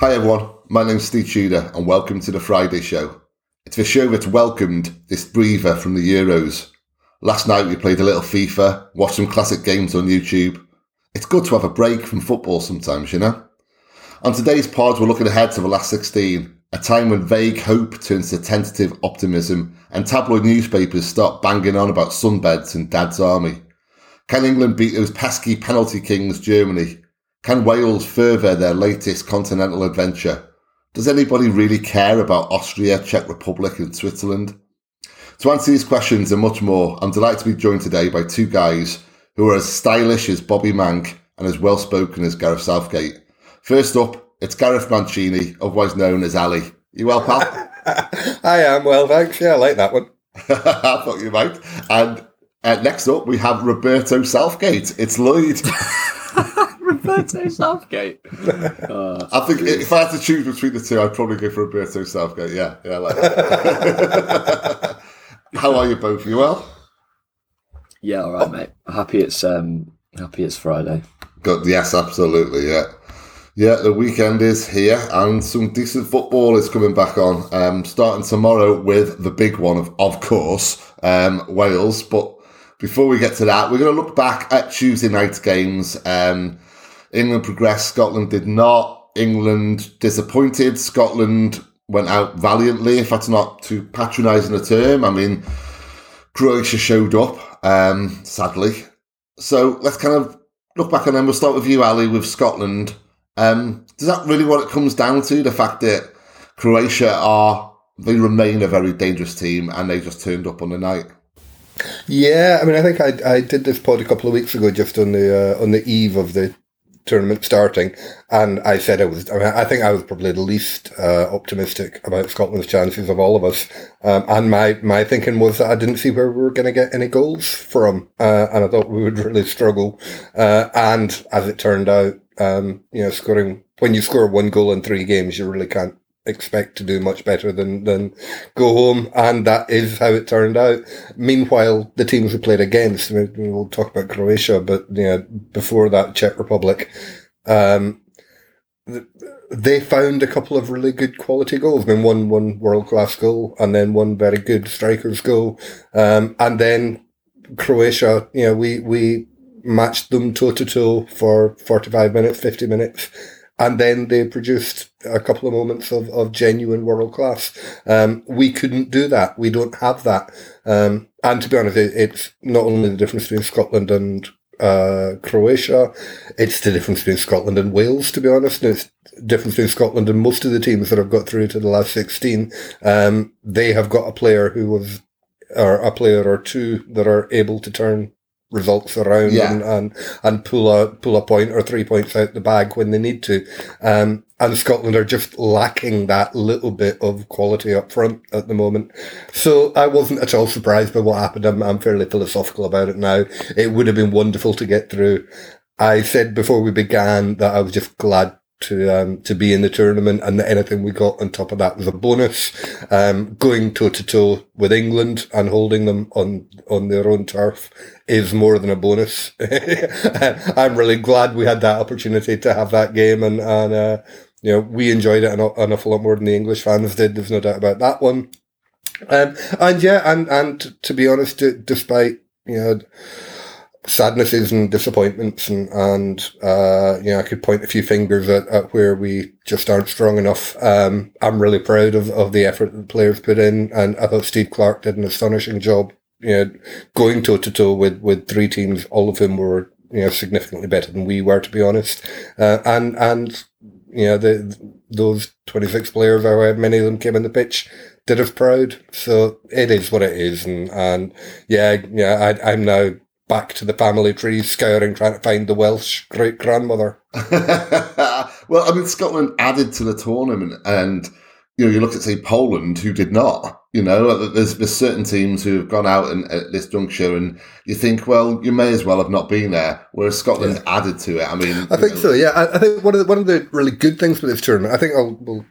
Hi everyone, my name's Steve Tudor and welcome to the Friday Show. It's the show that's welcomed this breather from the Euros. Last night we played a little FIFA, watched some classic games on YouTube. It's good to have a break from football sometimes, you know? On today's pod, we're looking ahead to the last 16, a time when vague hope turns to tentative optimism and tabloid newspapers start banging on about sunbeds and Dad's army. Can England beat those pesky penalty kings, Germany? Can Wales further their latest continental adventure? Does anybody really care about Austria, Czech Republic, and Switzerland? To answer these questions and much more, I'm delighted to be joined today by two guys who are as stylish as Bobby Mank and as well spoken as Gareth Southgate. First up, it's Gareth Mancini, otherwise known as Ali. You well, pal? I am well, thanks. Yeah, I like that one. I thought you might. And uh, next up, we have Roberto Southgate. It's Lloyd. Roberto Southgate. Oh, I think if I had to choose between the two, I'd probably go for Roberto Southgate. Yeah, yeah, I like that. How are you both? You well? yeah, all right, mate. Happy it's um happy it's Friday. Good. Yes, absolutely. Yeah. Yeah, the weekend is here and some decent football is coming back on. Um, starting tomorrow with the big one, of, of course, um, Wales. But before we get to that, we're going to look back at Tuesday night's games. Um, England progressed, Scotland did not. England disappointed. Scotland went out valiantly, if that's not too patronising a term. I mean, Croatia showed up, um, sadly. So let's kind of look back and then we'll start with you, Ali, with Scotland. Um, is that really what it comes down to? The fact that Croatia are, they remain a very dangerous team and they just turned up on the night? Yeah, I mean, I think I I did this pod a couple of weeks ago, just on the uh, on the eve of the tournament starting, and I said I was. I, mean, I think I was probably the least uh, optimistic about Scotland's chances of all of us, um, and my my thinking was that I didn't see where we were going to get any goals from, uh, and I thought we would really struggle. Uh, and as it turned out, um, you know, scoring when you score one goal in three games, you really can't expect to do much better than than go home, and that is how it turned out. Meanwhile, the teams we played against, we'll talk about Croatia, but you know, before that, Czech Republic, um, they found a couple of really good quality goals. I mean, one one world class goal, and then one very good striker's goal, um, and then Croatia. You know, we we matched them toe to toe for forty five minutes, fifty minutes and then they produced a couple of moments of, of genuine world class. Um, we couldn't do that. We don't have that. Um, and to be honest, it, it's not only the difference between Scotland and uh, Croatia, it's the difference between Scotland and Wales, to be honest. And it's difference between Scotland and most of the teams that have got through to the last 16. Um, they have got a player who was, or a player or two that are able to turn results around Yeah. and, and and pull a pull a point or three points out the bag when they need to. Um, and Scotland are just lacking that little bit of quality up front at the moment. So I wasn't at all surprised by what happened. I'm, I'm fairly philosophical about it now. It would have been wonderful to get through. I said before we began that I was just glad to um, to be in the tournament, and anything we got on top of that was a bonus. Um, going toe to toe with England and holding them on on their own turf is more than a bonus. I'm really glad we had that opportunity to have that game, and and uh, you know we enjoyed it an, an awful lot more than the English fans did. There's no doubt about that one. Um, and yeah, and and to be honest, despite you know sadnesses and disappointments and and uh, you know I could point a few fingers at, at where we just aren't strong enough. Um, I'm really proud of, of the effort that the players put in, and I thought Steve Clarke did an astonishing job. You know, going toe to toe with with three teams, all of whom were you know significantly better than we were, to be honest. Uh, and and you know the those 26 players, however many of them came in the pitch, did us proud. So it is what it is, and and yeah, yeah, I, I'm now back to the family tree, scouring, trying to find the Welsh great grandmother. well, I mean, Scotland added to the tournament, and you know, you look at say Poland, who did not. You know, there's there's certain teams who have gone out and at this juncture, and you think, well, you may as well have not been there. Whereas Scotland added to it. I mean, I think know, so. Yeah, I, I think one of the, one of the really good things with this tournament. I think I'll we'll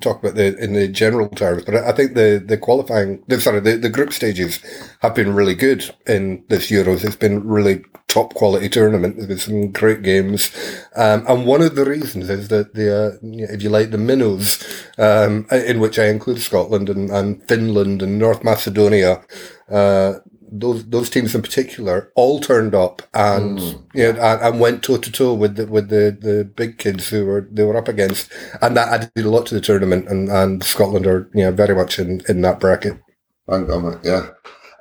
talk about the in the general terms, but I think the the qualifying, the, sorry, the, the group stages have been really good in this Euros. It's been really top quality tournament with some great games. Um, and one of the reasons is that the, uh, if you like, the minnows, um, in which I include Scotland and, and Finland and North Macedonia, uh, those those teams in particular all turned up and mm. you know, and, and, went toe to toe with the with the, the big kids who were they were up against, and that added a lot to the tournament. And, and Scotland are you know very much in, in that bracket. Hang on, yeah.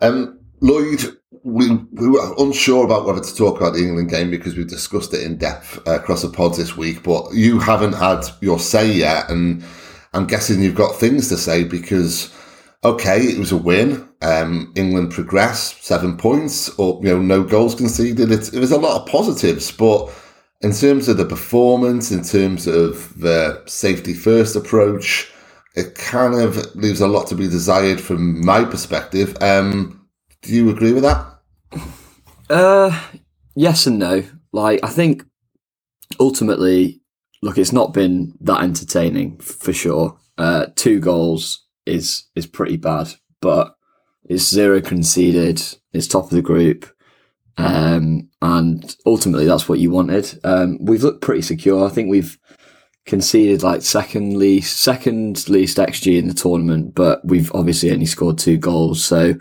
Um, Lloyd, we, we were unsure about whether to talk about the England game because we've discussed it in depth uh, across the pods this week, but you haven't had your say yet, and I'm guessing you've got things to say because okay, it was a win. Um, England progressed seven points, or you know, no goals conceded. It, it was a lot of positives, but in terms of the performance, in terms of the safety first approach, it kind of leaves a lot to be desired from my perspective. Um, do you agree with that? Uh, yes and no. Like, I think ultimately, look, it's not been that entertaining for sure. Uh, two goals is is pretty bad, but it's zero conceded. It's top of the group, um, and ultimately that's what you wanted. Um, we've looked pretty secure. I think we've conceded like second least second least xG in the tournament, but we've obviously only scored two goals. So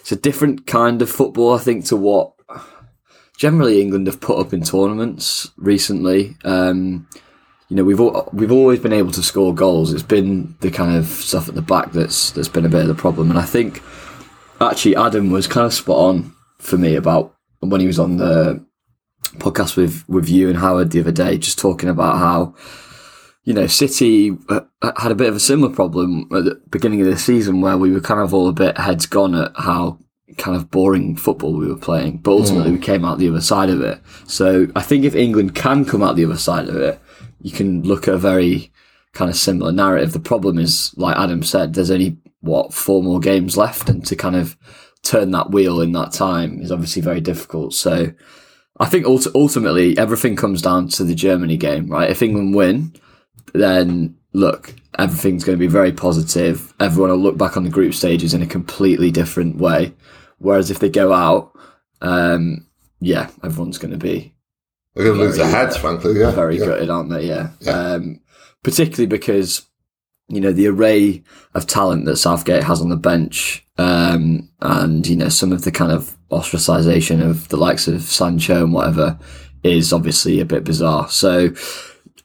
it's a different kind of football, I think, to what generally England have put up in tournaments recently. Um, you know we've we've always been able to score goals. It's been the kind of stuff at the back that's that's been a bit of the problem. And I think actually Adam was kind of spot on for me about when he was on the podcast with with you and Howard the other day, just talking about how you know City uh, had a bit of a similar problem at the beginning of the season where we were kind of all a bit heads gone at how kind of boring football we were playing, but ultimately mm. we came out the other side of it. So I think if England can come out the other side of it, you can look at a very kind of similar narrative. The problem is, like Adam said, there's only what four more games left, and to kind of turn that wheel in that time is obviously very difficult. So I think ultimately everything comes down to the Germany game, right? If England win, then look, everything's going to be very positive. Everyone will look back on the group stages in a completely different way. Whereas if they go out, um, yeah, everyone's going to be they're going to lose their heads, frankly. Yeah, very yeah. gutted, aren't they? Yeah, yeah. Um, particularly because you know the array of talent that Southgate has on the bench, um, and you know some of the kind of ostracization of the likes of Sancho and whatever is obviously a bit bizarre. So uh,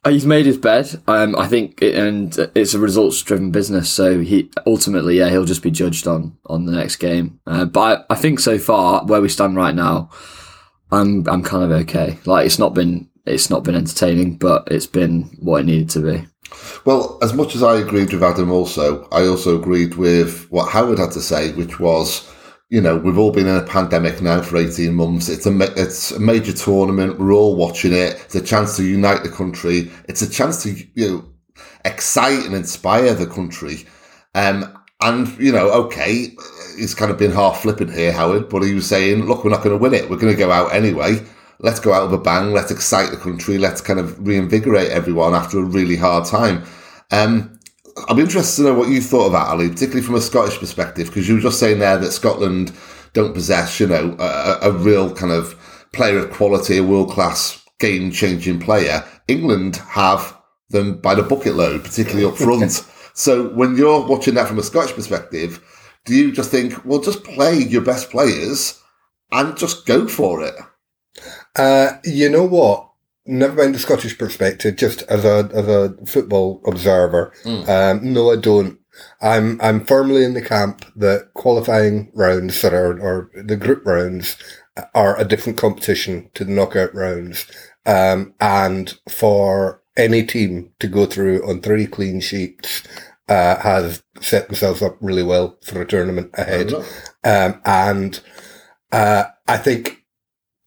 he's made his bed. Um, I think, and it's a results-driven business. So he ultimately, yeah, he'll just be judged on on the next game. Uh, but I, I think so far, where we stand right now, I'm I'm kind of okay. Like it's not been it's not been entertaining, but it's been what it needed to be. Well, as much as I agreed with Adam, also I also agreed with what Howard had to say, which was, you know, we've all been in a pandemic now for eighteen months. It's a it's a major tournament. We're all watching it. It's a chance to unite the country. It's a chance to you know excite and inspire the country. Um, and, you know, okay, he's kind of been half flippant here, Howard, but he was saying, look, we're not going to win it. We're going to go out anyway. Let's go out with a bang. Let's excite the country. Let's kind of reinvigorate everyone after a really hard time. Um, I'd be interested to know what you thought of that, Ali, particularly from a Scottish perspective, because you were just saying there that Scotland don't possess, you know, a, a real kind of player of quality, a world class game changing player. England have them by the bucket load, particularly up front. So when you're watching that from a Scottish perspective, do you just think, well, just play your best players and just go for it? Uh, you know what? Never mind the Scottish perspective, just as a as a football observer. Mm. Um, no, I don't. I'm I'm firmly in the camp that qualifying rounds that are or the group rounds are a different competition to the knockout rounds. Um, and for any team to go through on three clean sheets uh, has set themselves up really well for a tournament ahead. Um, and uh, I think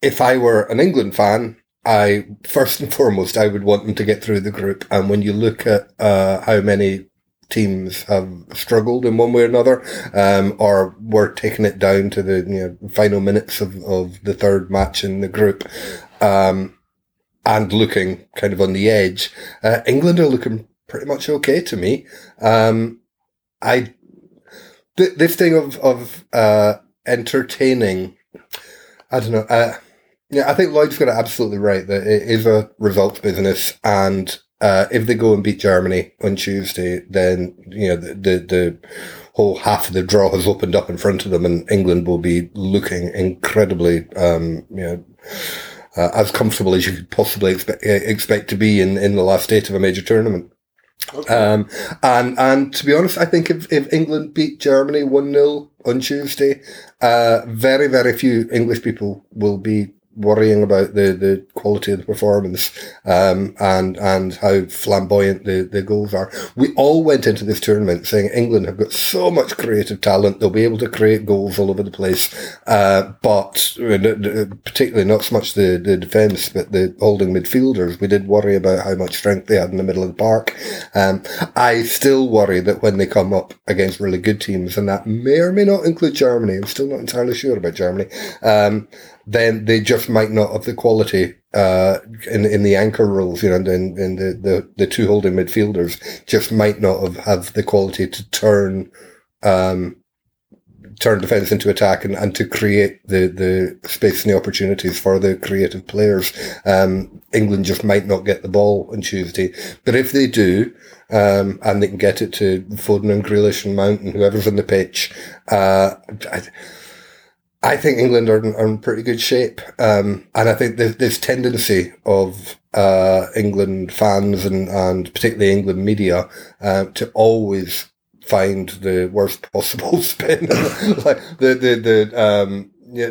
if I were an England fan, I first and foremost I would want them to get through the group. And when you look at uh, how many teams have struggled in one way or another, um, or were taking it down to the you know, final minutes of, of the third match in the group, um, and looking kind of on the edge. Uh, England are looking pretty much okay to me. Um, I th- this thing of of uh, entertaining, I don't know. Uh, Yeah, I think Lloyd's got it absolutely right that it is a results business, and uh, if they go and beat Germany on Tuesday, then you know the, the, the whole half of the draw has opened up in front of them, and England will be looking incredibly, um, you know. Uh, as comfortable as you could possibly expect, expect to be in, in the last eight of a major tournament. Okay. Um, and and to be honest, I think if, if England beat Germany one 0 on Tuesday, uh, very very few English people will be worrying about the, the quality of the performance um, and and how flamboyant the, the goals are. We all went into this tournament saying England have got so much creative talent; they'll be able to create goals all over the place. Uh, but uh, particularly not so much the, the defence, but the holding midfielders. We did worry about how much strength they had in the middle of the park. Um, I still worry that when they come up against really good teams, and that may or may not include Germany. I'm still not entirely sure about Germany. Um, then they just might not have the quality uh, in in the anchor roles, you know, and, and the, the, the two holding midfielders just might not have, have the quality to turn um, turn defence into attack and, and to create the, the space and the opportunities for the creative players. Um, England just might not get the ball on Tuesday. But if they do, um, and they can get it to Foden and Grealish and Mount and whoever's on the pitch, uh, I, I think England are in, are in pretty good shape. Um, and I think there's this tendency of uh, England fans and, and particularly England media uh, to always find the worst possible spin. like the, the, the, um, yeah,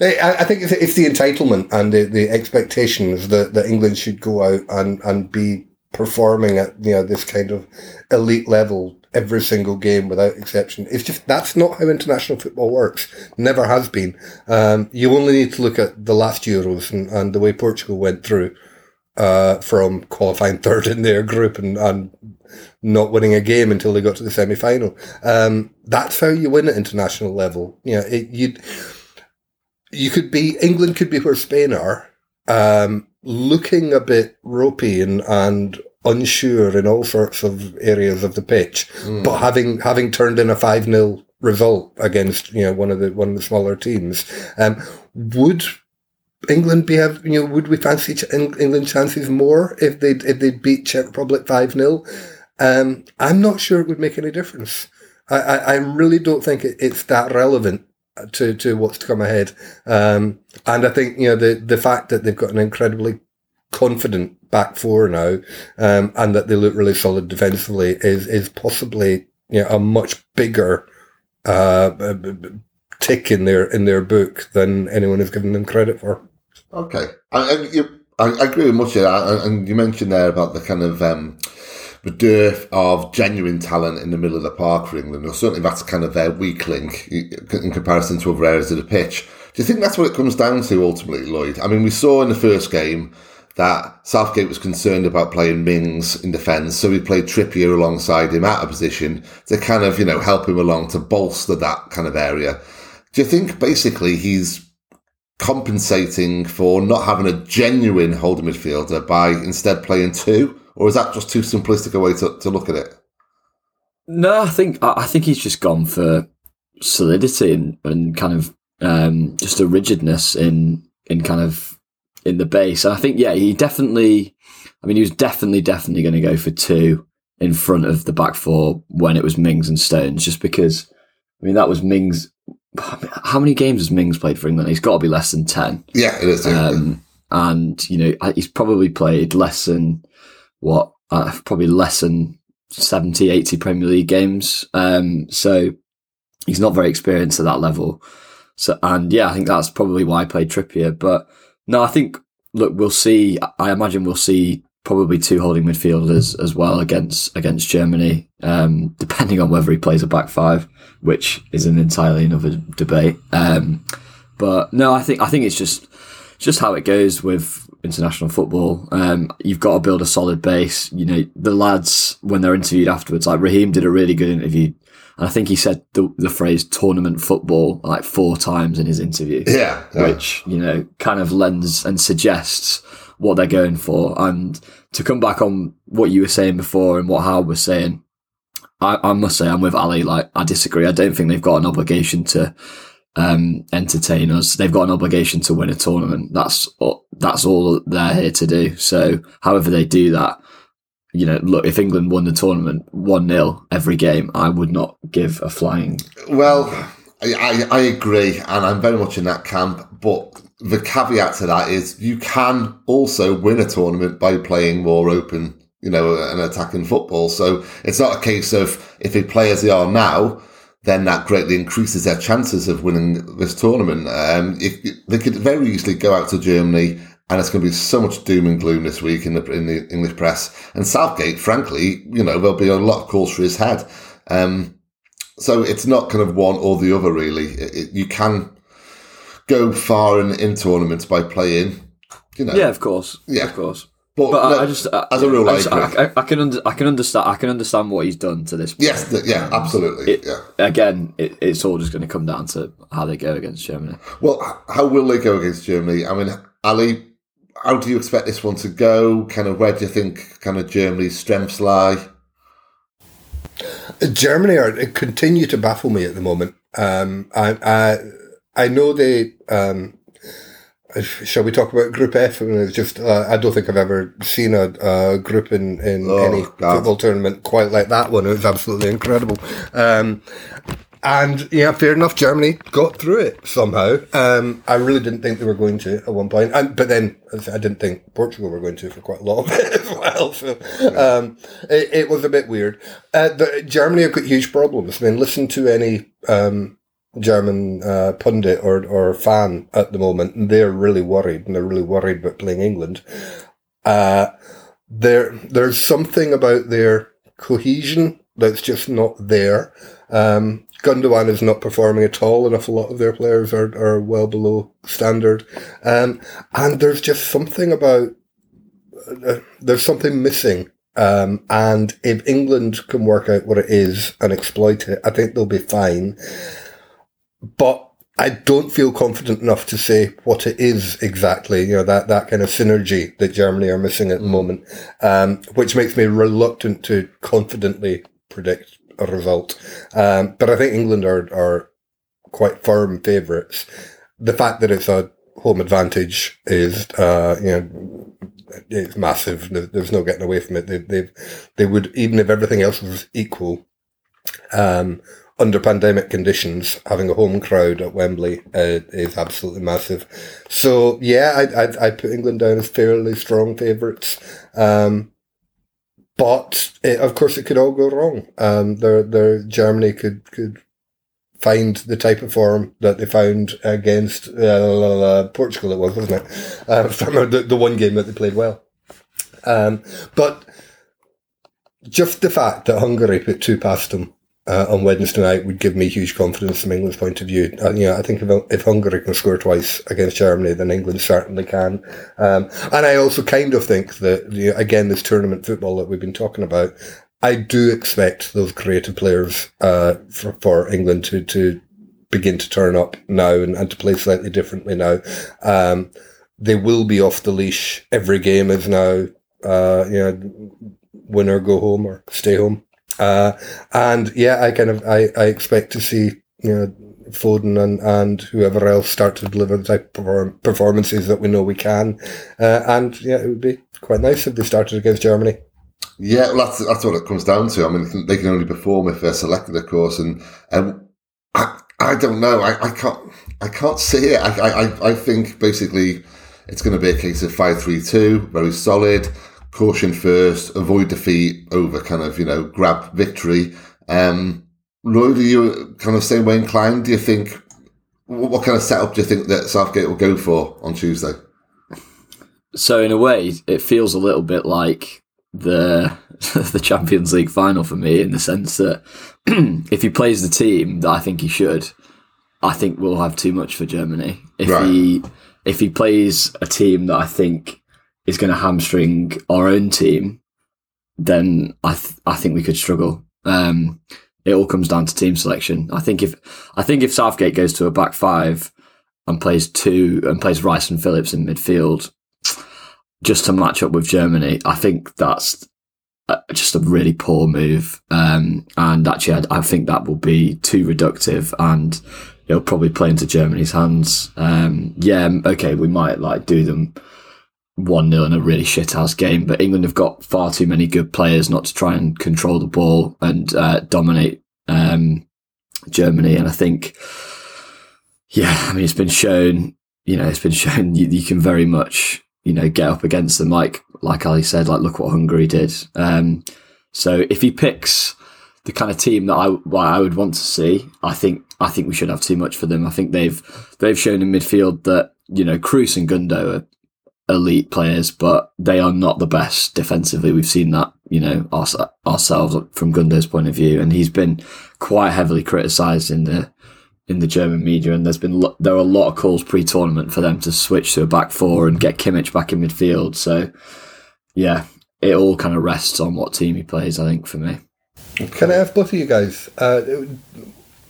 I, think it's, it's the entitlement and the, the expectations that, that England should go out and, and be performing at you know this kind of elite level every single game without exception. It's just that's not how international football works. Never has been. Um, you only need to look at the last Euros and, and the way Portugal went through uh, from qualifying third in their group and, and not winning a game until they got to the semi final. Um, that's how you win at international level. You know, it, you you could be England could be where Spain are. Um, looking a bit ropey and, and unsure in all sorts of areas of the pitch, mm. but having having turned in a five 0 result against you know one of the one of the smaller teams, um, would England be have you know would we fancy England chances more if they if they beat Czech Republic five 0 um, I'm not sure it would make any difference. I, I, I really don't think it, it's that relevant to, to what's to come ahead. Um, and I think, you know, the, the fact that they've got an incredibly confident back four now, um, and that they look really solid defensively is is possibly you know, a much bigger uh, tick in their in their book than anyone has given them credit for. Okay, I, I, you, I agree with much of that, and you mentioned there about the kind of. Um, the dearth of genuine talent in the middle of the park for England, or certainly that's kind of their weak link in comparison to other areas of the pitch. Do you think that's what it comes down to ultimately, Lloyd? I mean, we saw in the first game that Southgate was concerned about playing Mings in defence, so he played Trippier alongside him at a position to kind of, you know, help him along to bolster that kind of area. Do you think basically he's compensating for not having a genuine holding midfielder by instead playing two? Or is that just too simplistic a way to, to look at it? No, I think I think he's just gone for solidity and, and kind of um, just a rigidness in in kind of in the base. And I think, yeah, he definitely, I mean, he was definitely, definitely going to go for two in front of the back four when it was Mings and Stones, just because, I mean, that was Mings. How many games has Mings played for England? He's got to be less than 10. Yeah, it is. Um, and, you know, he's probably played less than what, uh, probably less than 70, 80 Premier League games. Um, so he's not very experienced at that level. So, and yeah, I think that's probably why I played Trippier. But no, I think look, we'll see. I imagine we'll see probably two holding midfielders as well against against Germany, um, depending on whether he plays a back five, which is an entirely another debate. Um, but no, I think I think it's just just how it goes with international football. Um, you've got to build a solid base. You know, the lads when they're interviewed afterwards, like Raheem did a really good interview and I think he said the, the phrase tournament football like four times in his interview. Yeah, yeah. Which, you know, kind of lends and suggests what they're going for. And to come back on what you were saying before and what Howard was saying, I, I must say I'm with Ali. Like, I disagree. I don't think they've got an obligation to um, entertain us. They've got an obligation to win a tournament. That's that's all they're here to do. So, however they do that, you know, look, if England won the tournament one 0 every game, I would not give a flying. Well, I, I, I agree, and I'm very much in that camp. But the caveat to that is you can also win a tournament by playing more open, you know, and attacking football. So it's not a case of if they play as they are now, then that greatly increases their chances of winning this tournament. Um, if, they could very easily go out to Germany and it's going to be so much doom and gloom this week in the in the English press. And Southgate, frankly, you know, there'll be a lot of calls for his head. Um, so it's not kind of one or the other, really. It, it, you can go far in, in tournaments by playing. You know, yeah, of course, Yeah. of course. but, But no, I, I just, I, as a rule, I, I just- I, can, under, I can understand, I can understand what he's done to this. point. yes, yeah, absolutely, It- yeah. Again, it, it's all just going to come down to how they go against Germany. Well, how will they go against Germany? I mean, Ali, how do you expect this one to go? Kind of where do you think kind of Germany's strengths lie? Germany are continue to baffle me at the moment. Um, I, I I know they. Um, shall we talk about Group F? I mean, it's just uh, I don't think I've ever seen a, a group in in Oh, any God. football tournament quite like that one. It was absolutely incredible. Um, and yeah, fair enough. Germany got through it somehow. Um, I really didn't think they were going to at one point, and, but then I didn't think Portugal were going to for quite a lot of it as well. So um, it, it was a bit weird. Uh, the, Germany have got huge problems. I mean, listen to any um, German uh, pundit or or fan at the moment, and they're really worried, and they're really worried about playing England. Uh, there, there's something about their cohesion that's just not there. Um, Gundogan is not performing at all. An awful lot of their players are, are well below standard. Um, and there's just something about, uh, there's something missing. Um, and if England can work out what it is and exploit it, I think they'll be fine. But I don't feel confident enough to say what it is exactly. You know, that, that kind of synergy that Germany are missing at the moment, um, which makes me reluctant to confidently predict a result. Um, but I think England are, are quite firm favourites. The fact that it's a home advantage is, uh, you know, it's massive. There's no getting away from it. They, they, they would, even if everything else was equal, um, under pandemic conditions, having a home crowd at Wembley uh, is absolutely massive. So yeah, I I I put England down as fairly strong favourites. Um, but it, of course, it could all go wrong. Um, their their Germany could could find the type of form that they found against uh, Portugal. It was, wasn't it? Uh, the the one game that they played well. Um, but just the fact that Hungary put two past them uh, on Wednesday night would give me huge confidence from England's point of view. Uh, you know, I think if, if Hungary can score twice against Germany, then England certainly can. Um, and I also kind of think that, you know, again, this tournament football that we've been talking about, I do expect those creative players uh, for, for England to, to begin to turn up now and, and to play slightly differently now. Um, they will be off the leash. Every game is now, uh, you know, win or go home or stay home. Uh, and yeah, I kind of I, I expect to see you know Foden and, and whoever else start to deliver the type of perform- performances that we know we can. Uh, and yeah, it would be quite nice if they started against Germany. Yeah, well, that's that's what it comes down to. I mean, they can only perform if they're selected, of course, and and I, I don't know. I, I can't I can't see it. I I, I think basically it's going to be a case of five three two, very solid, caution first, avoid defeat over kind of you know grab victory. Um, Lloyd, are you kind of same way inclined? Do you think what, what kind of setup do you think that Southgate will go for on Tuesday? So in a way, it feels a little bit like the the Champions League final for me, in the sense that if he plays the team that I think he should, I think we'll have too much for Germany. If Right. he if he plays a team that I think is going to hamstring our own team, then I th- I think we could struggle. Um, it all comes down to team selection. I think if I think if Southgate goes to a back five and plays two and plays Rice and Phillips in midfield, just to match up with Germany, I think that's uh, just a really poor move. Um, and actually, I, I think that will be too reductive and it'll probably play into Germany's hands. Um, yeah, okay, we might like do them one 0 in a really shit house game, but England have got far too many good players not to try and control the ball and uh, dominate um, Germany. And I think, yeah, I mean, it's been shown, you know, it's been shown you, you can very much, you know, get up against them. Like like Ali said, like look what Hungary did. Um, so if he picks the kind of team that I what I would want to see, I think I think we should have too much for them. I think they've they've shown in midfield that you know Kroos and Gundo are elite players, but they are not the best defensively. We've seen that you know our, ourselves from Gundo's point of view, and he's been quite heavily criticised in the in the German media, and there's been there are a lot of calls pre-tournament for them to switch to a back four and get Kimmich back in midfield. So, yeah, it all kind of rests on what team he plays. I think for me. Can I have both of you guys? Uh,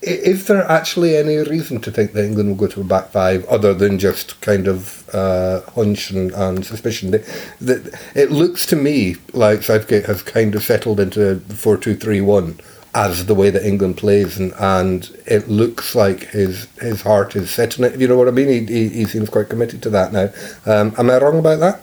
is there actually any reason to think that England will go to a back five other than just kind of uh, hunch and, and suspicion? That it looks to me like Southgate has kind of settled into four two three one as the way that England plays, and, and it looks like his his heart is set on it. You know what I mean? He, he, he seems quite committed to that now. Um, am I wrong about that?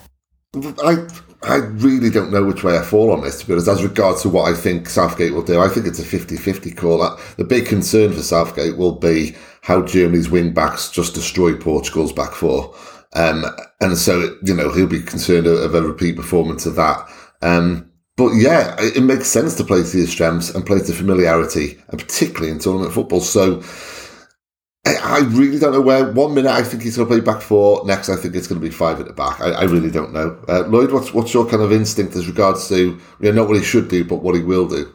I I really don't know which way I fall on this, because as regards to what I think Southgate will do, I think it's a 50-50 call. The big concern for Southgate will be how Germany's wing backs just destroy Portugal's back four. Um, and so, you know, he'll be concerned of a repeat performance of that. Um, but yeah, it makes sense to play to his strengths and play to familiarity, and particularly in tournament football. So, I really don't know where. One minute I think he's going to play back four. Next, I think it's going to be five at the back. I, I really don't know. Uh, Lloyd, what's what's your kind of instinct as regards to you know, not what he should do, but what he will do?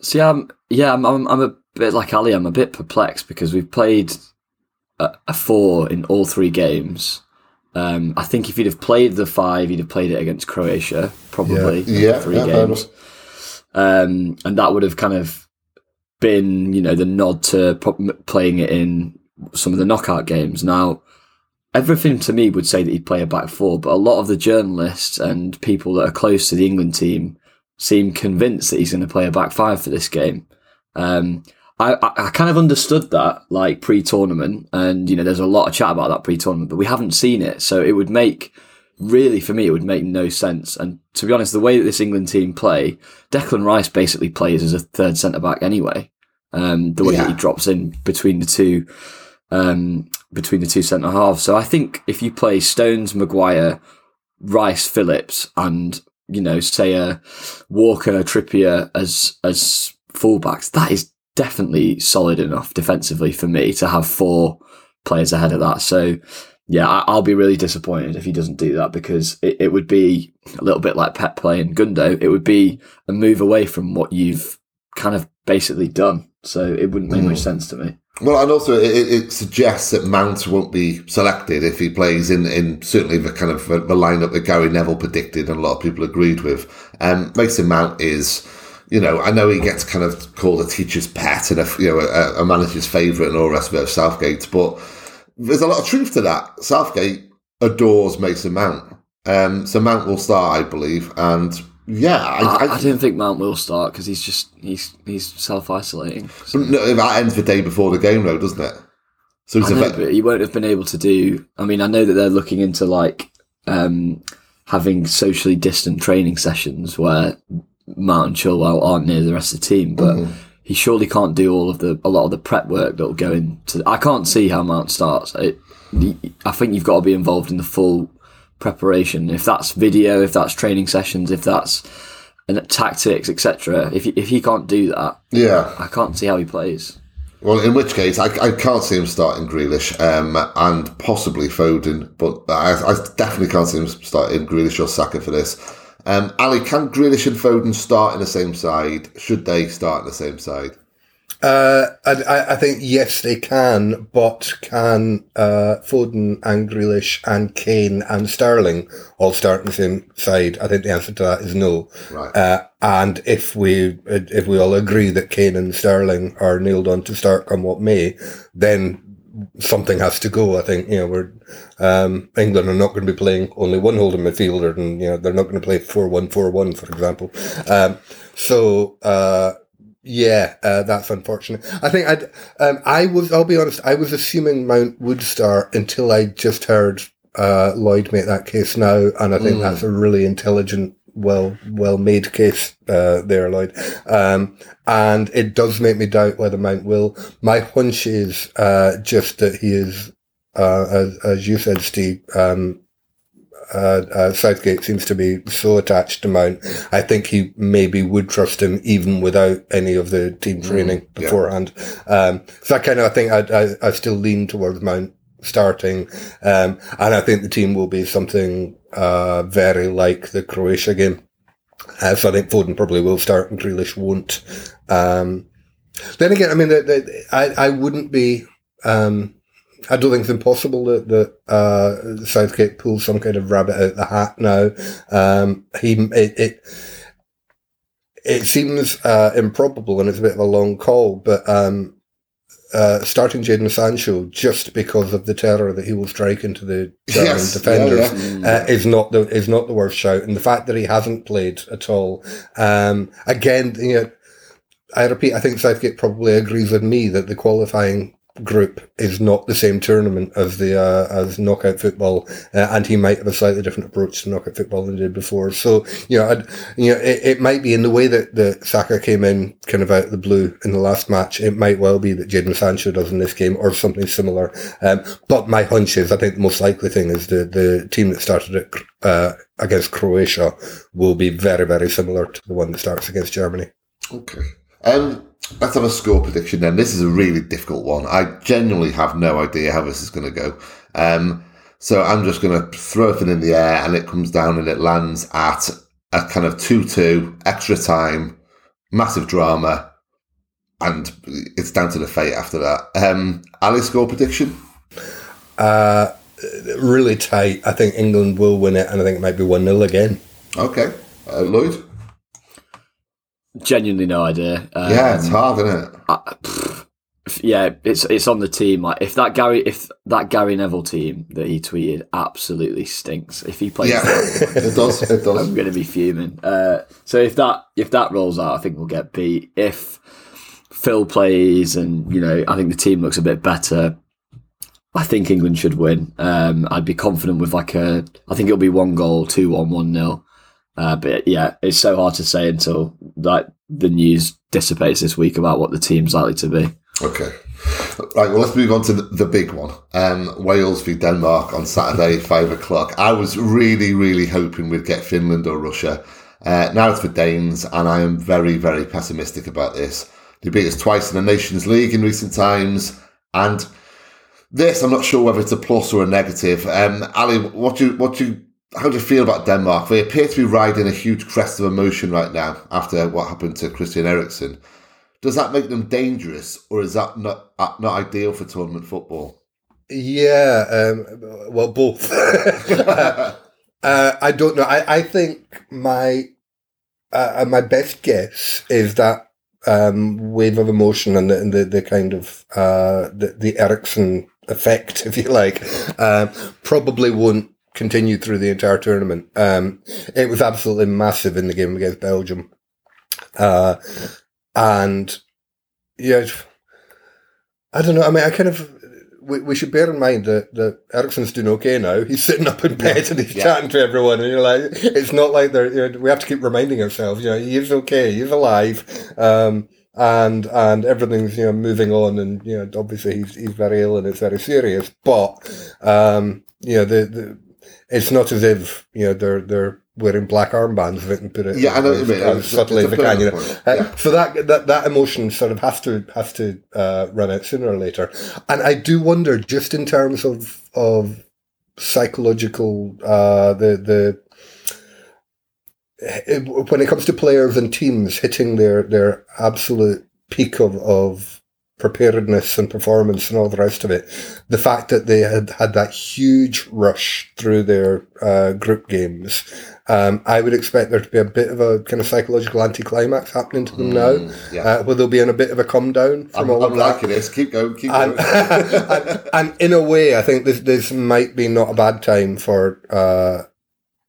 See, I'm yeah, I'm, I'm, I'm a bit like Ali. I'm a bit perplexed because we've played a, a four in all three games. Um, I think if he'd have played the five, he'd have played it against Croatia, probably. Yeah, yeah three yeah, games. Um, and that would have kind of been, you know, the nod to playing it in some of the knockout games. Now, everything to me would say that he'd play a back four, but a lot of the journalists and people that are close to the England team seem convinced that he's going to play a back five for this game. Um, I, I, kind of understood that like pre-tournament, and you know, there's a lot of chat about that pre-tournament, but we haven't seen it, so it would make really for me it would make no sense. And to be honest, the way that this England team play, Declan Rice basically plays as a third centre back anyway. Um, the way yeah. that he drops in between the two, um, between the two centre halves. So I think if you play Stones, Maguire, Rice, Phillips, and you know, say a Walker, Trippier as as fullbacks, that is definitely solid enough defensively for me to have four players ahead of that. So yeah, I'll be really disappointed if he doesn't do that because it, it would be a little bit like Pep playing Gundo. It would be a move away from what you've kind of basically done. So it wouldn't make mm. much sense to me. Well, and also it, it, suggests that Mount won't be selected if he plays in, in certainly the kind of the lineup that Gary Neville predicted and a lot of people agreed with. Um, Mason Mount is, you know, I know he gets kind of called a teacher's pet and a you know a, a manager's favourite and all the rest of it of Southgate, but there's a lot of truth to that. Southgate adores Mason Mount. Um, so Mount will start, I believe, and yeah, I, I, I, don't think Mount will start because he's just he's he's self isolating. So. No, that ends the day before the game, though, doesn't it? So he's know, but he won't have been able to do. I mean, I know that they're looking into like um, having socially distant training sessions where Mount and Chilwell aren't near the rest of the team, but. Mm-hmm he surely can't do all of the a lot of the prep work that will go into. I can't see how Mount starts. It, I think you've got to be involved in the full preparation. If that's video, if that's training sessions, if that's and tactics, etc. If if he can't do that, yeah, I can't see how he plays. Well, in which case, I, I can't see him starting Grealish um, and possibly Foden, but I, I, definitely can't see him starting Grealish or Saka for this. Um, Ali, can Grealish and Foden start in the same side? Should they start in the same side? Uh, I, I, think yes, they can, but can uh, Foden and Grealish and Kane and Sterling all start in the same side? I think the answer to that is no. Right. Uh, and if we if we all agree that Kane and Sterling are nailed on to start come what may, then something has to go. I think you know we're um, England are not going to be playing only one holding midfielder, and you know they're not going to play four one four one, for example. Um, so uh, Yeah, uh, that's unfortunate. I think I'd, um, I was, I'll be honest, I was assuming Mount would start until I just heard, uh, Lloyd make that case now. And I think Mm. that's a really intelligent, well, well made case, uh, there, Lloyd. Um, and it does make me doubt whether Mount will. My hunch is, uh, just that he is, uh, as, as you said, Steve, um, uh, uh, Southgate seems to be so attached to Mount. I think he maybe would trust him even without any of the team training yeah. beforehand. Um, so I kind of I think I, I, I still lean towards Mount starting, um, and I think the team will be something uh, very like the Croatia game. Uh, so I think Foden probably will start and Grealish won't. Um, then again, I mean, the, the, I I wouldn't be. Um, I don't think it's impossible that, that uh, Southgate pulls some kind of rabbit out of the hat now. Um, he it it, it seems uh, improbable and it's a bit of a long call, but um, uh, starting Jadon Sancho just because of the terror that he will strike into the German Yes, defenders yeah, uh, is not the is not the worst shout, and the fact that he hasn't played at all, um, again, you know, I repeat, I think Southgate probably agrees with me that the qualifying group is not the same tournament as the uh, as knockout football, uh, and he might have a slightly different approach to knockout football than he did before. So you know, I'd, you know, it, it might be in the way that the Saka came in kind of out of the blue in the last match. It might well be that Jadon Sancho does in this game or something similar. Um, but my hunch is, I think the most likely thing is the the team that started it uh, against Croatia will be very very similar to the one that starts against Germany. Okay. Um, let's have a score prediction then. This is a really difficult one. I genuinely have no idea how this is going to go. Um, so I'm just going to throw it in the air and it comes down and it lands at a kind of 2 2, extra time, massive drama, and it's down to the fate after that. Um, Ali, score prediction? Uh, really tight. I think England will win it, and I think it might be 1 0 again. Okay. Uh, Lloyd? Genuinely no idea. Um, yeah, it's hard, isn't it? I- pff, yeah, it's it's on the team. Like if that Gary, if that Gary Neville team that he tweeted absolutely stinks. If he plays, Yeah, it does. It does. I'm going to be fuming. Uh, so if that if that rolls out, I think we'll get beat. If Phil plays, and you know, I think the team looks a bit better. I think England should win. Um, I'd be confident with like a. I think it'll be one goal, two one, one nil. Uh, but yeah, it's so hard to say until like the news dissipates this week about what the team's likely to be. Okay. Right, well, let's move on to the, the big one. Um, Wales v Denmark on Saturday, five o'clock. I was really, really hoping we'd get Finland or Russia. Uh, now it's for Danes, and I am very, very pessimistic about this. They beat us twice in the Nations League in recent times, and this I'm not sure whether it's a plus or a negative. Um, Ali, what do you, what do you, how do you feel about Denmark? They appear to be riding a huge crest of emotion right now after what happened to Christian Eriksen. Does that make them dangerous, or is that not uh, not ideal for tournament football? Yeah, um, well, both. uh, I don't know. I, I think my uh, my best guess is that um, wave of emotion and the, and the, the kind of uh, the, the Eriksen effect, if you like, um, probably won't continue through the entire tournament. Um, it was absolutely massive in the game against Belgium. Uh, and yeah, I don't know. I mean, I kind of we, we should bear in mind that that Eriksen's doing okay now. He's sitting up in bed and he's Yeah. chatting to everyone, and you're like, it's not like they're. You know, we have to keep reminding ourselves. You know, he is okay. He's alive. Um, and and everything's you know moving on, and you know obviously he's he's very ill and it's very serious. But um, you know the, the it's not as if you know they're they're wearing black armbands I can put it Yeah, I know what you mean. as subtly it's as a I can. You know, uh, Yeah. so that, that that emotion sort of has to has to uh, run out sooner or later. And I do wonder, just in terms of of psychological, uh, the the it- when it comes to players and teams hitting their their absolute peak of of preparedness and performance and all the rest of it, the fact that they had had that huge rush through their uh, group games, um, I would expect there to be a bit of a kind of psychological anticlimax happening to them now, Mm, yeah. uh, where they'll be in a bit of a calm down from I'm, all I'm of that. liking this. Keep going. Keep And, going. and, and in a way, I think this this might be not a bad time for uh,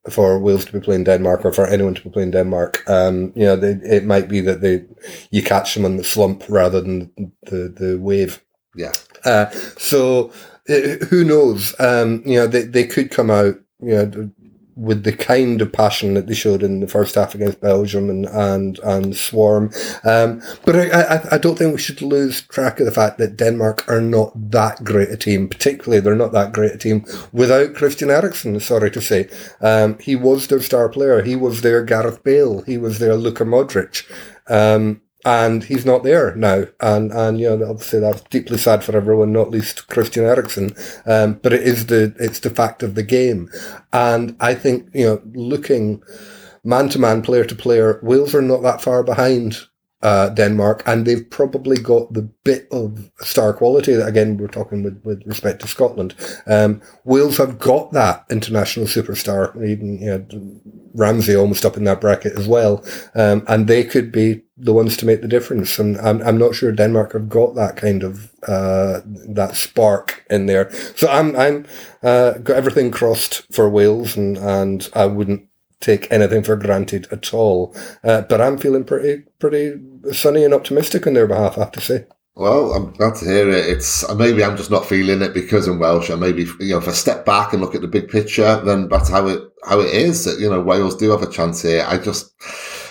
for Wales to be playing Denmark or for anyone to be playing Denmark. Um, you know, they, it might be that they you catch them on the slump rather than the the wave. Yeah. Uh, so uh, who knows? Um, you know, they they could come out. You know, with the kind of passion that they showed in the first half against Belgium and and and Swarm. Um, but I, I, I don't think we should lose track of the fact that Denmark are not that great a team. Particularly, they're not that great a team without Christian Eriksen. Sorry to say, um, he was their star player. He was their Gareth Bale. He was their Luka Modric. Um, and he's not there now. And and you know, obviously that's deeply sad for everyone, not least Christian Eriksen. Um, but it is the it's the fact of the game, and I think you know, looking man to man, player to player, Wales are not that far behind. Uh, Denmark, and they've probably got the bit of star quality that, again, we're talking with, with respect to Scotland. Um, Wales have got that international superstar, even you know, Ramsey almost up in that bracket as well, um, and they could be the ones to make the difference. And I'm, I'm not sure Denmark have got that kind of uh, that spark in there. So I'm I'm uh, got everything crossed for Wales, and and I wouldn't take anything for granted at all. Uh, but I'm feeling pretty pretty sunny and optimistic on their behalf. I have to say. Well, I'm glad to hear it. It's maybe I'm just not feeling it because I'm Welsh. And maybe you know, if I step back and look at the big picture, then that's how it how it is. That you know, Wales do have a chance here. I just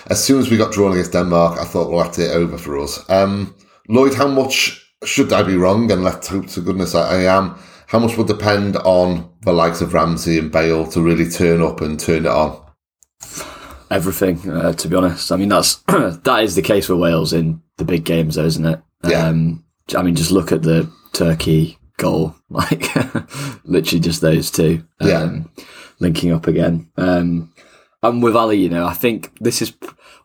as soon as we got drawn against Denmark, I thought, well, that's it over for us. Um, Lloyd, how much should I be wrong? And let's hope to goodness I, I am. How much will depend on the likes of Ramsey and Bale to really turn up and turn it on? Everything, uh, to be honest. I mean, that's that is the case for Wales in the big games, though, isn't it? Yeah. Um, I mean, just look at the Turkey goal, like literally just those two um, Yeah. linking up again. Um, I'm with Ali. You know, I think this is.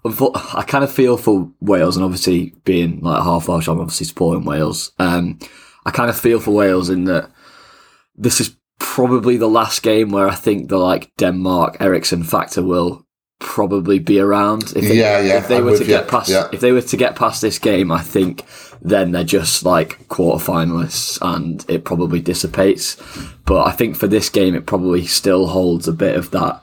I kind of feel for Wales, and obviously being like a half Welsh, I'm obviously supporting Wales. Um, I kind of feel for Wales in that this is probably the last game where I think the like Denmark Eriksen factor will probably be around. If they, Yeah, yeah, If they I'm were to get past, yeah. if they were to get past this game, I think then they're just like quarterfinalists, and it probably dissipates. But I think for this game, it probably still holds a bit of that.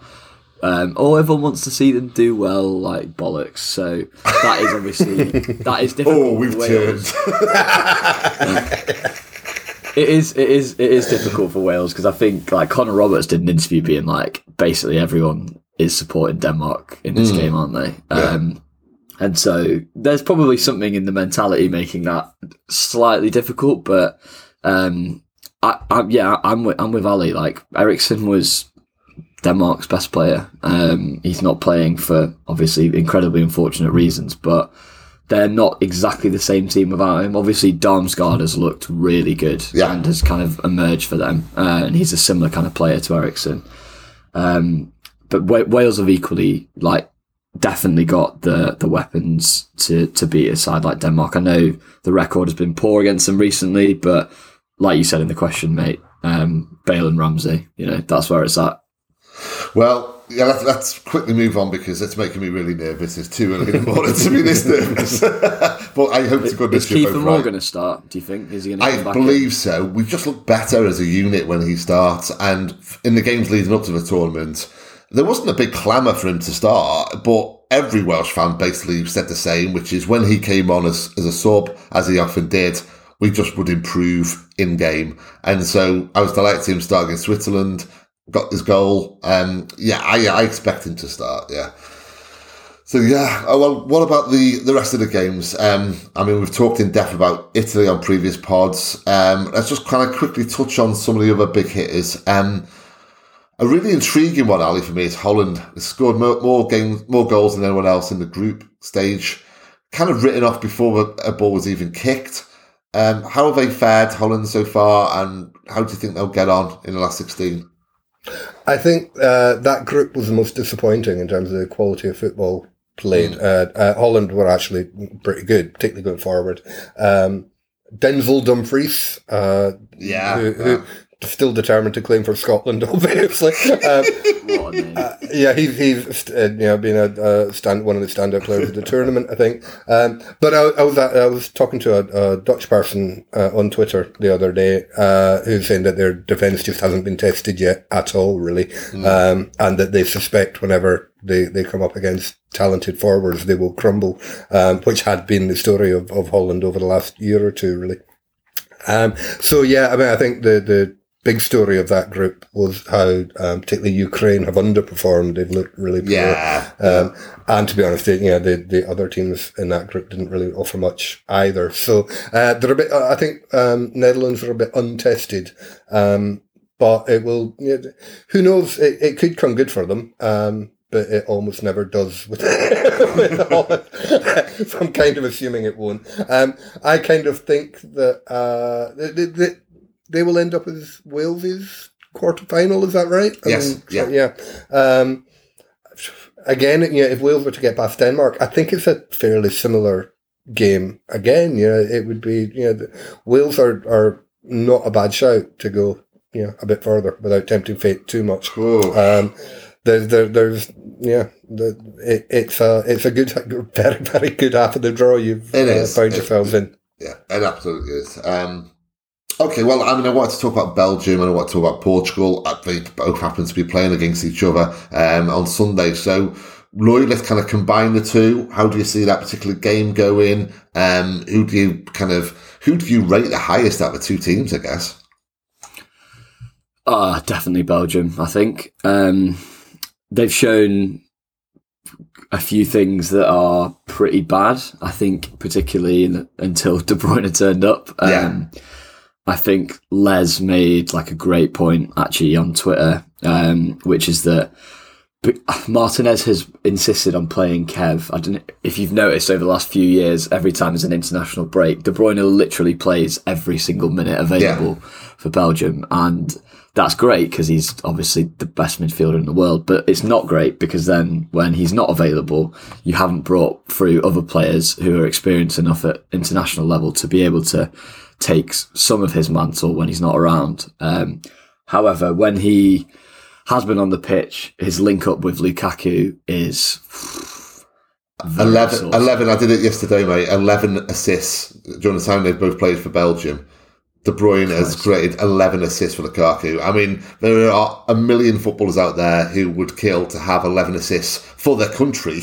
Um, oh, everyone wants to see them do well, like bollocks. So that is obviously that is difficult. Oh, we've turned. It is, it is, it is difficult for Wales because I think like Connor Roberts did an interview being like basically everyone is supporting Denmark in this game, aren't they? Um, and so there's probably something in the mentality making that slightly difficult, but um, I, I, yeah, I'm with, I'm with Ali. Like Eriksen was Denmark's best player. Um, he's not playing for obviously incredibly unfortunate reasons, but they're not exactly the same team without him. Obviously, Damsgaard has looked really good Yeah. and has kind of emerged for them, uh, and he's a similar kind of player to Eriksen. Um, but Wa- Wales have equally like definitely got the the weapons to to beat a side like Denmark. I know the record has been poor against them recently, but like you said in the question, mate, um, Bale and Ramsey, you know that's where it's at. Well, yeah, let's, let's quickly move on because it's making me really nervous. It's too early in the morning to be this nervous. but I hope to goodness you're both right. going to start? Do you think is he going to? I believe so. We've just look better as a unit when he starts, and in the games leading up to the tournament, there wasn't a big clamour for him to start, but every Welsh fan basically said the same, which is when he came on as, as a sub, as he often did, we just would improve in game. And so I was delighted to see him start against Switzerland, got his goal. Um, yeah, I, I expect him to start, yeah. So yeah, oh, well, what about the, the rest of the games? Um, I mean, we've talked in depth about Italy on previous pods. Um, let's just kind of quickly touch on some of the other big hitters. Um, a really intriguing one, Ali, for me is Holland. They scored more, more games, more goals than anyone else in the group stage. Kind of written off before a ball was even kicked. Um, how have they fared, Holland, so far, and how do you think they'll get on in the last sixteen? I think uh, that group was the most disappointing in terms of the quality of football played. Uh, uh, Holland were actually pretty good, particularly going forward. Um, Denzel Dumfries, uh, Yeah, who, who, still determined to claim for Scotland, obviously. Um, uh, yeah, he's he's uh, you know been a, a, stand one of the standout players of the tournament, I think. Um, but I, I, was I was talking to a, a Dutch person uh, on Twitter the other day uh, who's saying that their defence just hasn't been tested yet at all, really, mm. um, and that they suspect whenever they, they come up against talented forwards, they will crumble, um, which had been the story of, of Holland over the last year or two, really. Um, so yeah, I mean, I think the, the big story of that group was how, um, particularly Ukraine have underperformed. They've looked really poor. Yeah. Um, and to be honest, they, know, the, the other teams in that group didn't really offer much either. So, uh, they're a bit, I think, um, Netherlands are a bit untested. Um, but it will, you know, who knows? It, it could come good for them. Um, but it almost never does with, with Holland. so I'm kind of assuming it won't. Um, I kind of think that uh, they, they, they will end up as Wales's quarter final. Is that right? I yes. Mean, yeah. yeah. Um, again, you know, if Wales were to get past Denmark, I think it's a fairly similar game. Again, you know, it would be you know, Wales are are not a bad shout to go you know a bit further without tempting fate too much. Um, there's there, there's yeah, the, it, it's a it's a good very very good half of the draw you've uh, found it, yourselves in. Yeah, it absolutely is. Um, okay, well, I mean, I wanted to talk about Belgium and I want to talk about Portugal. Uh, they both happen to be playing against each other um, on Sunday, so. Lloyd, let's kind of combine the two. How do you see that particular game going? Um, who do you kind of who do you rate the highest out of the two teams? I guess. Ah, uh, definitely Belgium. I think. Um, they've shown a few things that are pretty bad. I think, particularly in, until De Bruyne turned up. Um, yeah. I think Les made like a great point actually on Twitter, um, which is that Martinez has insisted on playing Kev. I don't if you've noticed over the last few years, every time there's an international break, De Bruyne literally plays every single minute available yeah. for Belgium. And that's great because he's obviously the best midfielder in the world, but it's not great because then when he's not available, you haven't brought through other players who are experienced enough at international level to be able to take some of his mantle when he's not around. Um, however, when he has been on the pitch, his link up with Lukaku is 11, 11, I did it yesterday, mate. 11 assists during the time they've both played for Belgium. De Bruyne has created 11 assists for Lukaku. I mean, there are a million footballers out there who would kill to have 11 assists for their country,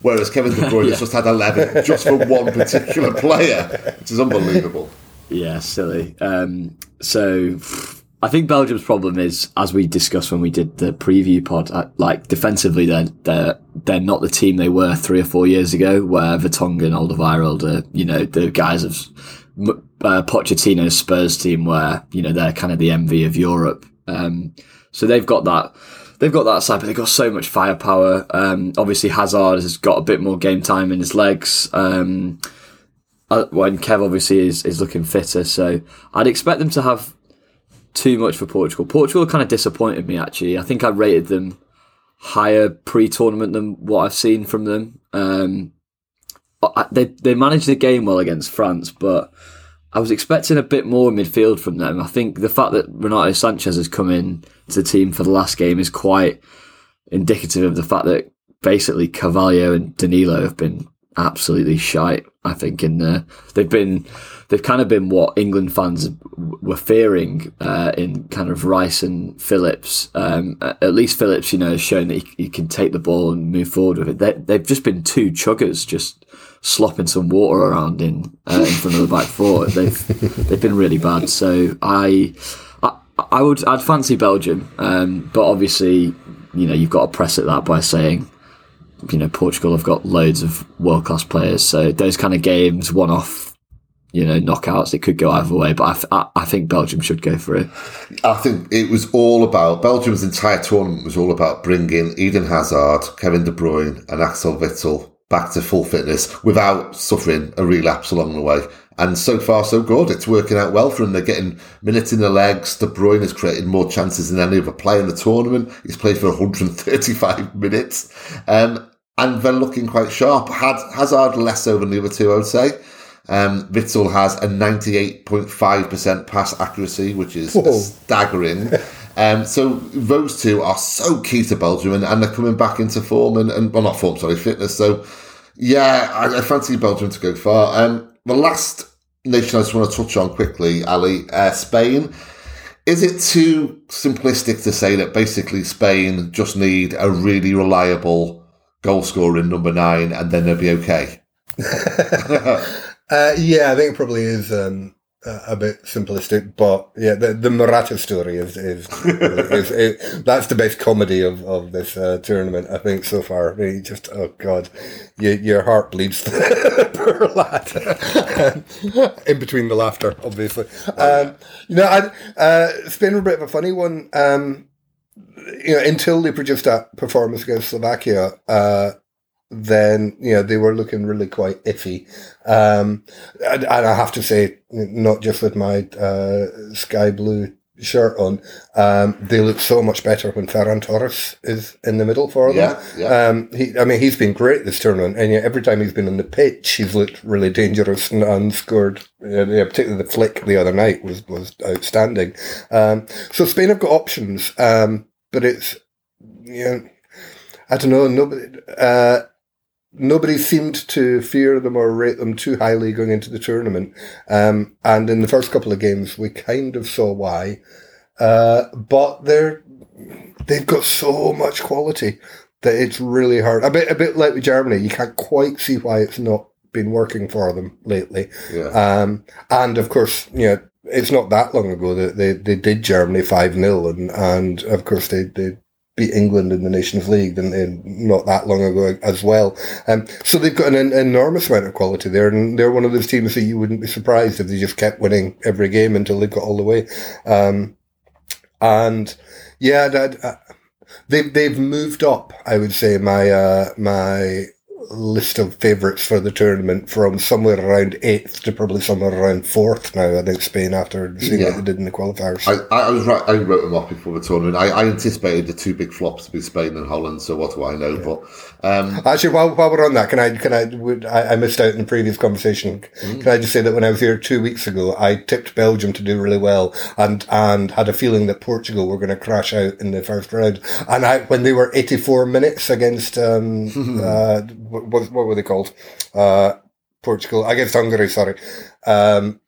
whereas Kevin De Bruyne yeah. has just had 11 just for one particular player, which is unbelievable. Yeah, silly. Um, so I think Belgium's problem is, as we discussed when we did the preview pod, uh, like defensively, they're they're they're not the team they were three or four years ago, where Vertonghen, Alderweireld, you know the guys of uh, Pochettino's Spurs team, where you know they're kind of the envy of Europe. Um, so they've got that. They've got that side, but they've got so much firepower. Um, obviously, Hazard has got a bit more game time in his legs. Um, uh, when Kev obviously is, is looking fitter, so I'd expect them to have too much for Portugal. Portugal kind of disappointed me actually. I think I rated them higher pre-tournament than what I've seen from them. Um, they they managed the game well against France, but I was expecting a bit more midfield from them. I think the fact that Renato Sanches has come in to the team for the last game is quite indicative of the fact that basically Carvalho and Danilo have been absolutely shite. I think in there they've been they've kind of been what England fans were fearing uh, in kind of Rice and Phillips. Um, at least Phillips, you know, has shown that he, he, can take the ball and move forward with it. They, they've just been two chuggers, just slopping some water around in uh, in front of the back four. They've they've been really bad. So I. I, I would, I'd fancy Belgium, um, but obviously, you know, you've got to press at that by saying you know, Portugal have got loads of world class players. So those kind of games, one off, you know, knockouts, it could go either way. But I, I, I, think Belgium should go for it. I think it was all about Belgium's entire tournament was all about bringing Eden Hazard, Kevin De Bruyne, and Axel Witsel back to full fitness without suffering a relapse along the way. And so far, so good. It's working out well for him. They're getting minutes in the legs. De Bruyne has created more chances than any other player in the tournament. He's played for 135 minutes. Um, and they're looking quite sharp. Had Hazard less so than the other two, I would say. Um, Witsel has a 98.5% pass accuracy, which is staggering. um, so those two are so key to Belgium, and, and they're coming back into form and, and well, not form, sorry, fitness. So yeah, I, I fancy Belgium to go far. Um, the last nation I just want to touch on quickly, Ali, uh, Spain. Is it too simplistic to say that basically Spain just need a really reliable goal scorer in number nine and then they'll be okay? Uh, yeah, I think it probably is um, a, bit simplistic, but yeah, the, the Morata story is is, is, is, that's the best comedy of of this uh, tournament, I think, so far. Really just oh god, you, your heart bleeds, poor lad. In between the laughter, obviously. Um, you know, I, uh, Spain were a bit of a funny one. Um, you know, until they produced that performance against Slovakia, uh, then you know they were looking really quite iffy. Um, and, and I have to say, not just with my uh, sky blue shirt on, um, they look so much better when Ferran Torres is in the middle for them. Yeah, yeah. Um, he, I mean, he's been great this tournament, and yet every time he's been on the pitch, he's looked really dangerous and, and scored. Uh, yeah, particularly the flick the other night was was outstanding. Um, so Spain have got options, um, but it's you know, I don't know. Nobody. Uh, nobody seemed to fear them or rate them too highly going into the tournament. Um, and in the first couple of games, we kind of saw why. Uh, but they're, they've got so much quality that it's really hard. A bit, a bit like with Germany, you can't quite see why it's not been working for them lately. Yeah. Um, and of course, you know, it's not that long ago that they, they did Germany 5 0, and, and of course they, they beat England in the Nations League and, and not that long ago as well. Um, so they've got an, an enormous amount of quality there, and they're one of those teams that you wouldn't be surprised if they just kept winning every game until they got all the way. Um, and yeah, that, uh, they've they've moved up. I would say my uh, my list of favourites for the tournament from somewhere around eighth to probably somewhere around fourth now. I think Spain after seeing Yeah. what they did in the qualifiers. I, I was right. I wrote them off before the tournament. I, I anticipated the two big flops to be Spain and Holland. So what do I know? But um, Actually, while, while we're on that, can I can I would I, I missed out in the previous conversation? Can I just say that when I was here two weeks ago, I tipped Belgium to do really well, and and had a feeling that Portugal were going to crash out in the first round. And I when they were eighty four minutes against um uh what, what were they called uh Portugal against Hungary, sorry, um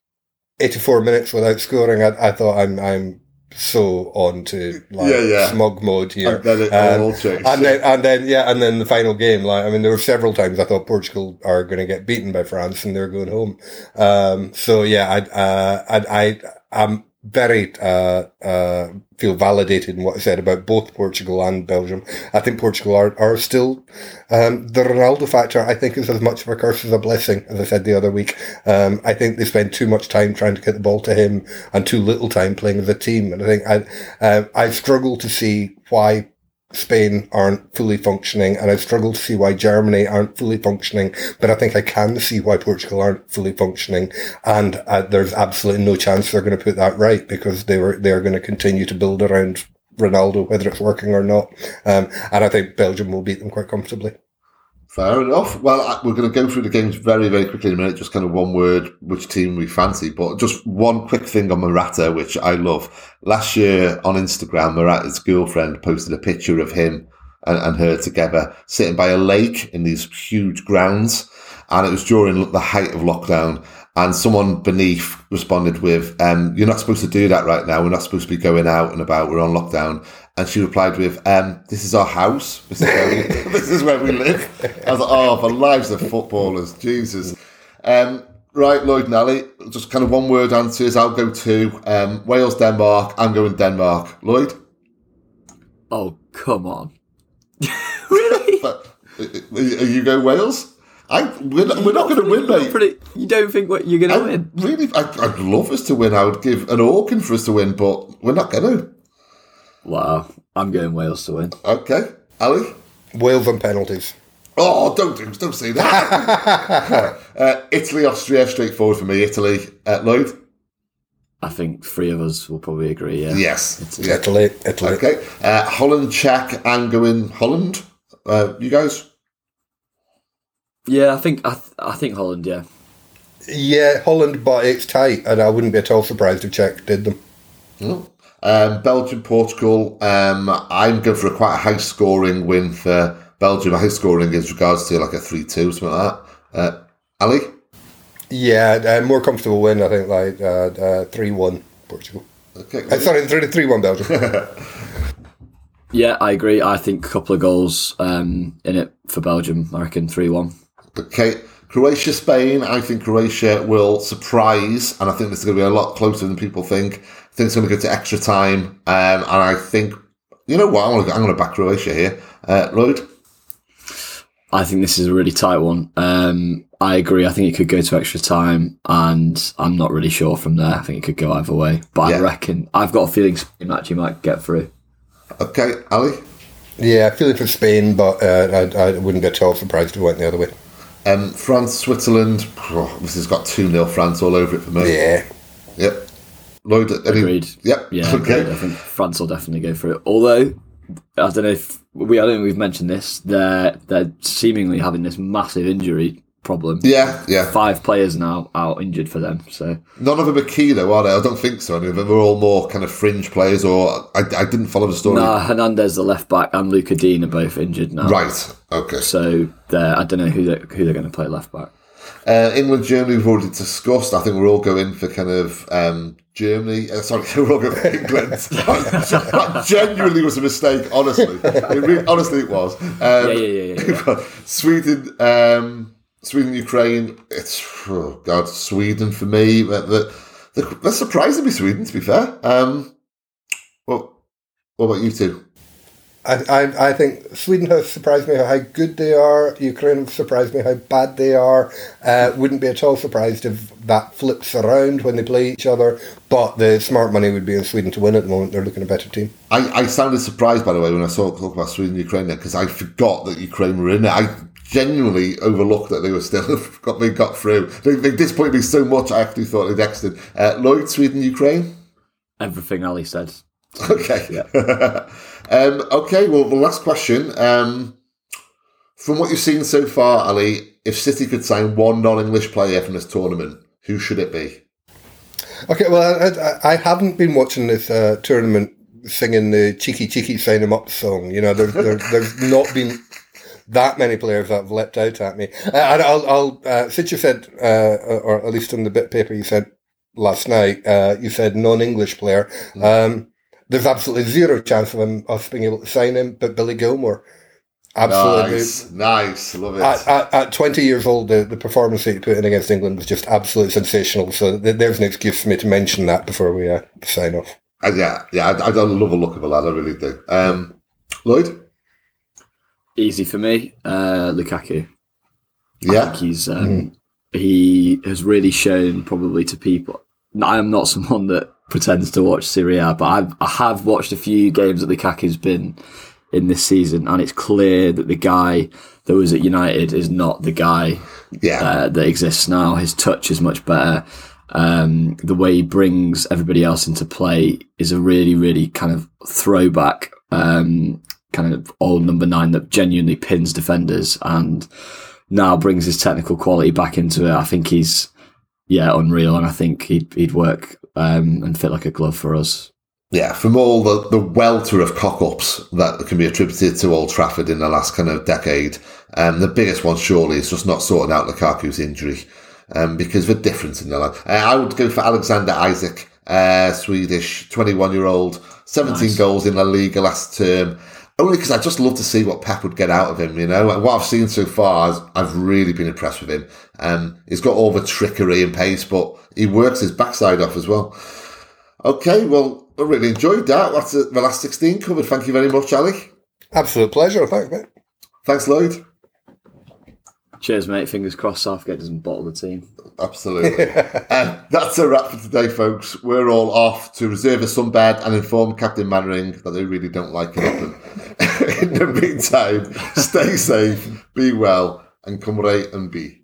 eighty four minutes without scoring. I, I thought I'm I'm so on to like Yeah, yeah. smug mode here. and then Um, changed. and then, and then, yeah, and then the final game, like, I mean, there were several times I thought Portugal are going to get beaten by France and they're going home. Um, so yeah, I, uh, I, I, I'm very, uh, uh, feel validated in what I said about both Portugal and Belgium. I think Portugal are, are still, um, the Ronaldo factor, I think is as much of a curse as a blessing, as I said the other week. Um, I think they spend too much time trying to get the ball to him and too little time playing as a team. And I think I, uh, I struggle to see why Spain aren't fully functioning, and I struggle to see why Germany aren't fully functioning. But I think I can see why Portugal aren't fully functioning, and uh, there's absolutely no chance they're going to put that right because they were they're going to continue to build around Ronaldo, whether it's working or not. Um, and I think Belgium will beat them quite comfortably. Fair enough. Well, we're going to go through the games very, very quickly in a minute. Just kind of one word, which team we fancy. But just one quick thing on Morata, which I love. Last year on Instagram, Morata's girlfriend posted a picture of him and, and her together sitting by a lake in these huge grounds. And it was during the height of lockdown. And someone beneath responded with, um, You're not supposed to do that right now. We're not supposed to be going out and about. We're on lockdown. And she replied with, um, This is our house. This is where we, this is where we live. I was like, Oh, for lives of footballers. Jesus. Um, right, Lloyd and Ali, just kind of one word answers. I'll go to Um, Wales, Denmark. I'm going Denmark. Lloyd? Oh, come on. really? But, you go Wales? I, we're not, we're not going to win, mate. pretty- you don't think what you're going to win? really, I, I'd love us to win. I would give an organ for us to win, but we're not going to. Wow. I'm going Wales to win. Okay, Ali. Wales on penalties. Oh, don't do, don't say that. uh, Italy, Austria, straightforward for me. Italy, uh, Lloyd. I think three of us will probably agree, yeah. Yes. Yeah. Italy, Italy. Okay. Uh, Holland, Czech, and going Holland. Uh, you guys. Yeah, I think I, th- I think Holland, yeah. Yeah, Holland, but it's tight, and I wouldn't be at all surprised if Czech did them. Um, Belgium, Portugal. Um, I'm going for a quite a high scoring win for Belgium. A high scoring as regards to like a 3 2, something like that. Uh, Ali? Yeah, uh, more comfortable win, I think, like uh, 3 uh, 1 Portugal. Okay. Uh, sorry, 3 1 Belgium. yeah, I agree. I think a couple of goals um, in it for Belgium. I reckon 3 1. Okay. Croatia, Spain. I think Croatia will surprise, and I think this is going to be a lot closer than people think. I think it's going to go to extra time, um, and I think, you know what, I'm going to, I'm going to back Croatia here. Uh, Lloyd? I think this is a really tight one. Um, I agree. I think it could go to extra time, and I'm not really sure from there. I think it could go either way. But Yeah. I reckon I've got a feeling Spain actually might get through. Okay. Ali? yeah, feeling for Spain, but uh, I, I wouldn't be at all surprised if it went the other way. Um, France, Switzerland. Oh, this has got 2 0 France all over it for me. Yeah. Yep. Lloyd? Any, Agreed. Yep. Yeah, Okay. agreed. I think France will definitely go for it. Although I don't know if we I don't think we've mentioned this. They're they're seemingly having this massive injury problem. Yeah, yeah. Five players now out injured for them. So None of them are key though, are they? I don't think so. Any of them are all more kind of fringe players, or I, I didn't follow the story. nah, Hernandez, the left back, and Lucas Digne are both injured now. Right. Okay. So I don't know who they're, who they're going to play left back. Uh, England, Germany, we've already discussed. I think we're all going for kind of um, Germany. Uh, sorry, we're all going for England. that genuinely was a mistake, honestly. It honestly, it was. Um, Yeah, yeah, yeah, yeah. Sweden, um, Sweden, Ukraine. It's oh God, Sweden for me. The, they're surprisingly Sweden, to be fair. Um, well, what about you two? I, I, I think Sweden has surprised me how good they are. Ukraine has surprised me how bad they are. Uh, wouldn't be at all surprised if that flips around when they play each other. But the smart money would be in Sweden to win at the moment. They're looking a better team. I, I sounded surprised, by the way, when I saw talk about Sweden and Ukraine because I forgot that Ukraine were in it. I genuinely overlooked that they were still got they got through. They, they disappointed me so much. I actually thought they'd exited. Uh, Lloyd, Sweden, Ukraine. Everything Ali said. Okay. um, okay. Well, the last question. Um, from what you've seen so far, Ali, if City could sign one non-English player from this tournament, who should it be? Okay, well, I, I, I haven't been watching this uh, tournament singing the cheeky cheeky sign 'em up song. You know, there's there's, there's not been that many players that have leapt out at me. Uh, and I'll, I'll uh, since you said, uh, or at least on the bit paper you said last night, uh, you said non-English player. Um, there's absolutely zero chance of him, us being able to sign him, but Billy Gilmour. Absolutely. Nice, nice, love it. At, at, at 20 years old, the, the performance that he put in against England was just absolutely sensational. So th- there's an excuse for me to mention that before we uh, sign off. Uh, yeah, yeah, I, I don't love a look of a lad. I really do. Um, Lloyd, Easy for me. Uh, Lukaku. I yeah, think he's um, he has really shown probably to people. I am not someone that pretends to watch Serie A, but I've, I have watched a few games that Lukaku's been in this season, and it's clear that the guy that was at United is not the guy yeah, uh, that exists now. His touch is much better. Um, the way he brings everybody else into play is a really, really kind of throwback, um, kind of old number nine that genuinely pins defenders and now brings his technical quality back into it. I think he's, yeah, unreal. And I think he'd, he'd work, um, and fit like a glove for us. yeah. From all the, the welter of cock-ups that can be attributed to Old Trafford in the last kind of decade, um, the biggest one surely is just not sorting out Lukaku's injury. Um, because of a difference in their life. Uh, I would go for Alexander Isak, uh, Swedish, 21 year old, 17 Nice. goals in La Liga last term. Only because I just love to see what Pep would get out of him, you know. And what I've seen so far, is I've really been impressed with him. Um, he's got all the trickery and pace, but he works his backside off as well. Okay, well, I really enjoyed that. That's the last 16 covered. Thank you very much, Ali. Absolute pleasure. Thanks, mate. Thanks, Lloyd. Cheers, mate. Fingers crossed Southgate doesn't bottle the team. Absolutely. uh, that's a wrap for today, folks. We're all off to reserve a sunbed and inform Captain Mainwaring that they really don't like it. in the meantime, stay safe, be well, and come right and be.